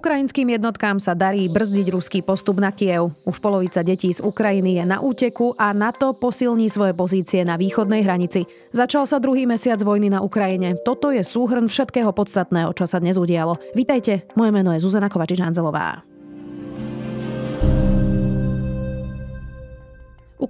Ukrajinským jednotkám sa darí brzdiť ruský postup na Kiev. Už polovica detí z Ukrajiny je na úteku a NATO posilní svoje pozície na východnej hranici. Začal sa druhý mesiac vojny na Ukrajine. Toto je súhrn všetkého podstatného, čo sa dnes udialo. Vítajte, moje meno je Zuzana Kovačič-Hanzelová.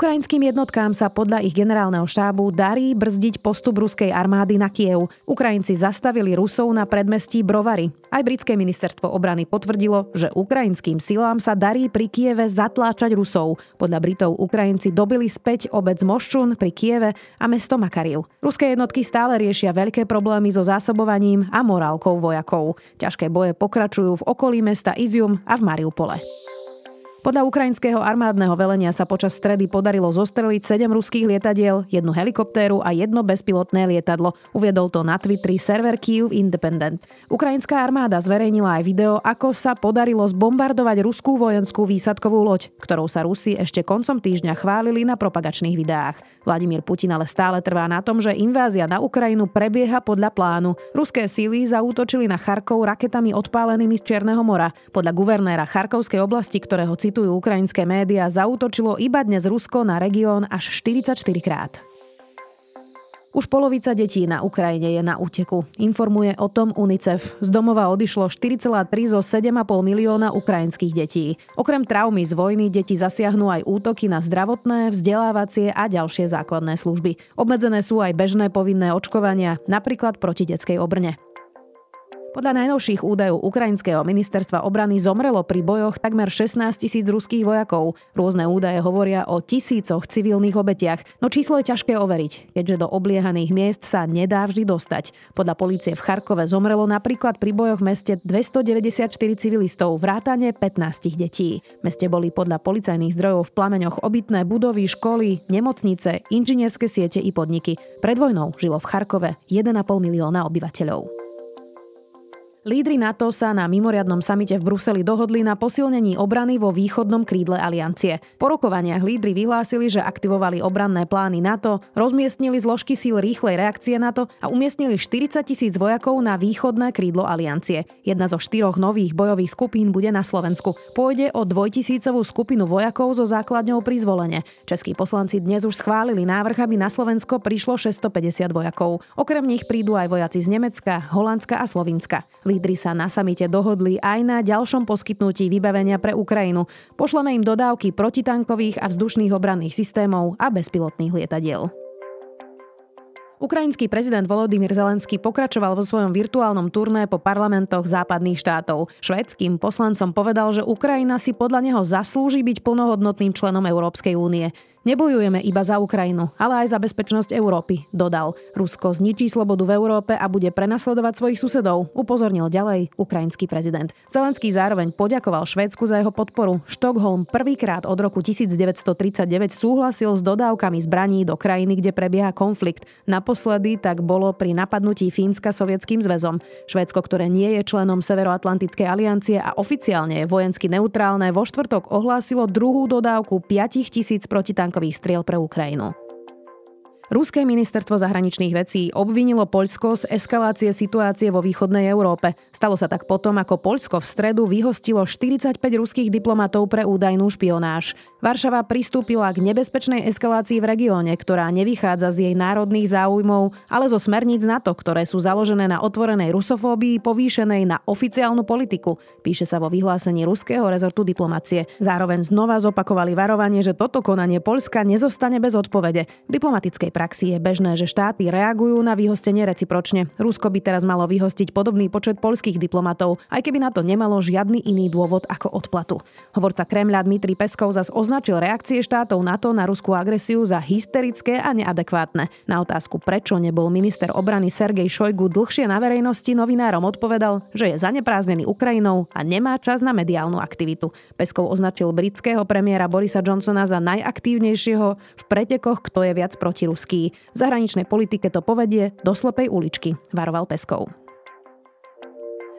Ukrajinským jednotkám sa podľa ich generálneho štábu darí brzdiť postup ruskej armády na Kiev. Ukrajinci zastavili Rusov na predmestí Brovary. Aj britské ministerstvo obrany potvrdilo, že ukrajinským silám sa darí pri Kieve zatláčať Rusov. Podľa Britov Ukrajinci dobili späť obec Moščun pri Kieve a mesto Makariv. Ruské jednotky stále riešia veľké problémy so zásobovaním a morálkou vojakov. Ťažké boje pokračujú v okolí mesta Izium a v Mariupole. Podľa ukrajinského armádneho velenia sa počas stredy podarilo zostreliť 7 ruských lietadiel, jednu helikoptéru a jedno bezpilotné lietadlo. Uviedol to na Twitteri server Kyiv Independent. Ukrajinská armáda zverejnila aj video, ako sa podarilo zbombardovať ruskú vojenskú výsadkovú loď, ktorou sa Rusi ešte koncom týždňa chválili na propagačných videách. Vladimír Putin ale stále trvá na tom, že invázia na Ukrajinu prebieha podľa plánu. Ruské síly zaútočili na Charkov raketami odpálenými z Čierneho mora. Podľa guvernéra Charkovskej oblasti, ktorého citujú ukrajinské médiá, zautočilo iba dnes Rusko na región až 44 krát. Už polovica detí na Ukrajine je na úteku. Informuje o tom UNICEF. Z domova odišlo 4,3 zo 7,5 milióna ukrajinských detí. Okrem traumy z vojny deti zasiahnu aj útoky na zdravotné, vzdelávacie a ďalšie základné služby. Obmedzené sú aj bežné povinné očkovania, napríklad proti detskej obrne. Podľa najnovších údajov Ukrajinského ministerstva obrany zomrelo pri bojoch takmer 16 tisíc ruských vojakov. Rôzne údaje hovoria o tisícoch civilných obetiach, no číslo je ťažké overiť, keďže do obliehaných miest sa nedá vždy dostať. Podľa policie v Charkove zomrelo napríklad pri bojoch v meste 294 civilistov, vrátane 15 detí. V meste boli podľa policajných zdrojov v plameňoch obytné budovy, školy, nemocnice, inžinierské siete i podniky. Pred vojnou žilo v Charkove 1,5 milióna obyvateľov. Lídry NATO sa na mimoriadnom samite v Bruseli dohodli na posilnení obrany vo východnom krídle aliancie. Po rokovaniach lídry vyhlásili, že aktivovali obranné plány NATO, rozmiestnili zložky síl rýchlej reakcie NATO a umiestnili 40 tisíc vojakov na východné krídlo aliancie. Jedna zo štyroch nových bojových skupín bude na Slovensku. Pôjde o dvojtisícovú skupinu vojakov so základňou pri zvolenie. Českí poslanci dnes už schválili návrh, aby na Slovensko prišlo 650 vojakov. Okrem nich prídu aj vojaci z Nemecka, Holandska a Slovinska. Lídry sa na samite dohodli aj na ďalšom poskytnutí vybavenia pre Ukrajinu. Pošleme im dodávky protitankových a vzdušných obranných systémov a bezpilotných lietadiel. Ukrajinský prezident Volodymyr Zelenský pokračoval vo svojom virtuálnom turné po parlamentoch západných štátov. Švedským poslancom povedal, že Ukrajina si podľa neho zaslúži byť plnohodnotným členom Európskej únie. Nebojujeme iba za Ukrajinu, ale aj za bezpečnosť Európy, dodal. Rusko zničí slobodu v Európe a bude prenasledovať svojich susedov, upozornil ďalej ukrajinský prezident. Zelenský zároveň poďakoval Švédsku za jeho podporu. Štokholm prvýkrát od roku 1939 súhlasil s dodávkami zbraní do krajiny, kde prebieha konflikt. Naposledy tak bolo pri napadnutí Fínska sovietským zväzom. Švédsko, ktoré nie je členom Severoatlantickej aliancie a oficiálne je vojensky neutrálne, vo štvrtok ohlásilo druhú dodávku 5000 protitankových tankových striel pre Ukrajinu. Ruské ministerstvo zahraničných vecí obvinilo Poľsko z eskalácie situácie vo východnej Európe. Stalo sa tak potom, ako Poľsko v stredu vyhostilo 45 ruských diplomatov pre údajnú špionáž. Varšava pristúpila k nebezpečnej eskalácii v regióne, ktorá nevychádza z jej národných záujmov, ale zo smerníc NATO, ktoré sú založené na otvorenej rusofóbii povýšenej na oficiálnu politiku, píše sa vo vyhlásení ruského rezortu diplomacie. Zároveň znova zopakovali varovanie, že toto konanie Poľska nezostane bez odpovede. Diplomatickej praxi je bežné, že štáty reagujú na vyhostenie recipročne. Rusko by teraz malo vyhostiť podobný počet poľských diplomatov, aj keby na to nemalo žiadny iný dôvod ako odplatu. Hovorca Kremľa Dmitri Peskov zas označil reakcie štátov NATO na ruskú agresiu za hysterické a neadekvátne. Na otázku, prečo nebol minister obrany Sergej Šojgu dlhšie na verejnosti, novinárom odpovedal, že je zanepráznený Ukrajinou a nemá čas na mediálnu aktivitu. Peskov označil britského premiéra Borisa Johnsona za najaktívnejšieho v pretekoch, kto je viac protiruský. V zahraničnej politike to povedie do slepej uličky, varoval Peskov.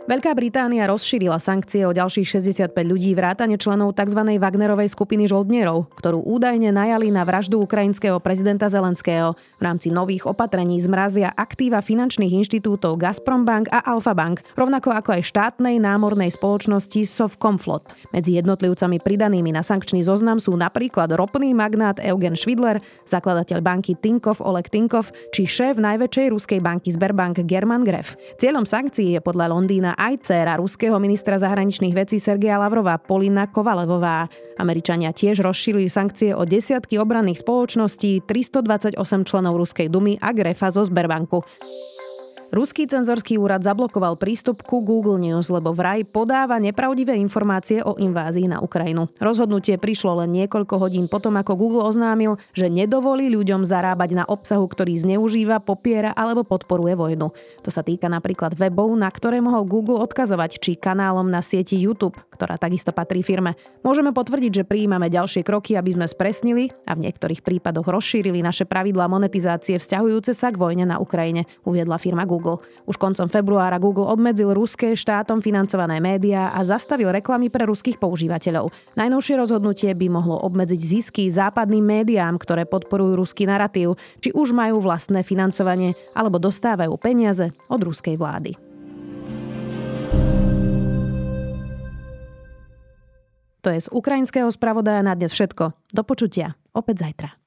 Veľká Británia rozšírila sankcie o ďalších 65 ľudí vrátane členov tzv. Wagnerovej skupiny žoldnierov, ktorú údajne najali na vraždu ukrajinského prezidenta Zelenského. V rámci nových opatrení zmrazia aktíva finančných inštitútov Gazprombank a Alfa Bank, rovnako ako aj štátnej námornej spoločnosti Sovcomflot. Medzi jednotlivcami pridanými na sankčný zoznam sú napríklad ropný magnát Eugen Schwidler, zakladateľ banky Tinkov Oleg Tinkov či šéf najväčšej ruskej banky Sberbank German Gref. Cieľom sankcií je podľa Londýna aj dcéra ruského ministra zahraničných vecí Sergeja Lavrova Polina Kovalevová. Američania tiež rozšírili sankcie o desiatky obranných spoločností, 328 členov Ruskej dumy a Grefa zo Sberbanku. Ruský cenzorský úrad zablokoval prístup ku Google News, lebo vraj podáva nepravdivé informácie o invázii na Ukrajinu. Rozhodnutie prišlo len niekoľko hodín potom, ako Google oznámil, že nedovolí ľuďom zarábať na obsahu, ktorý zneužíva, popiera alebo podporuje vojnu. To sa týka napríklad webov, na ktoré mohol Google odkazovať, či kanálom na sieti YouTube, ktorá takisto patrí firme. Môžeme potvrdiť, že prijímame ďalšie kroky, aby sme spresnili a v niektorých prípadoch rozšírili naše pravidlá monetizácie vzťahujúce sa k vojne na Ukrajine, uviedla firma Google. Google. Už koncom februára Google obmedzil ruské štátom financované médiá a zastavil reklamy pre ruských používateľov. Najnovšie rozhodnutie by mohlo obmedziť zisky západným médiám, ktoré podporujú ruský narratív, či už majú vlastné financovanie alebo dostávajú peniaze od ruskej vlády. To je z ukrajinského spravodaja na dnes všetko. Do počutia. Opäť zajtra.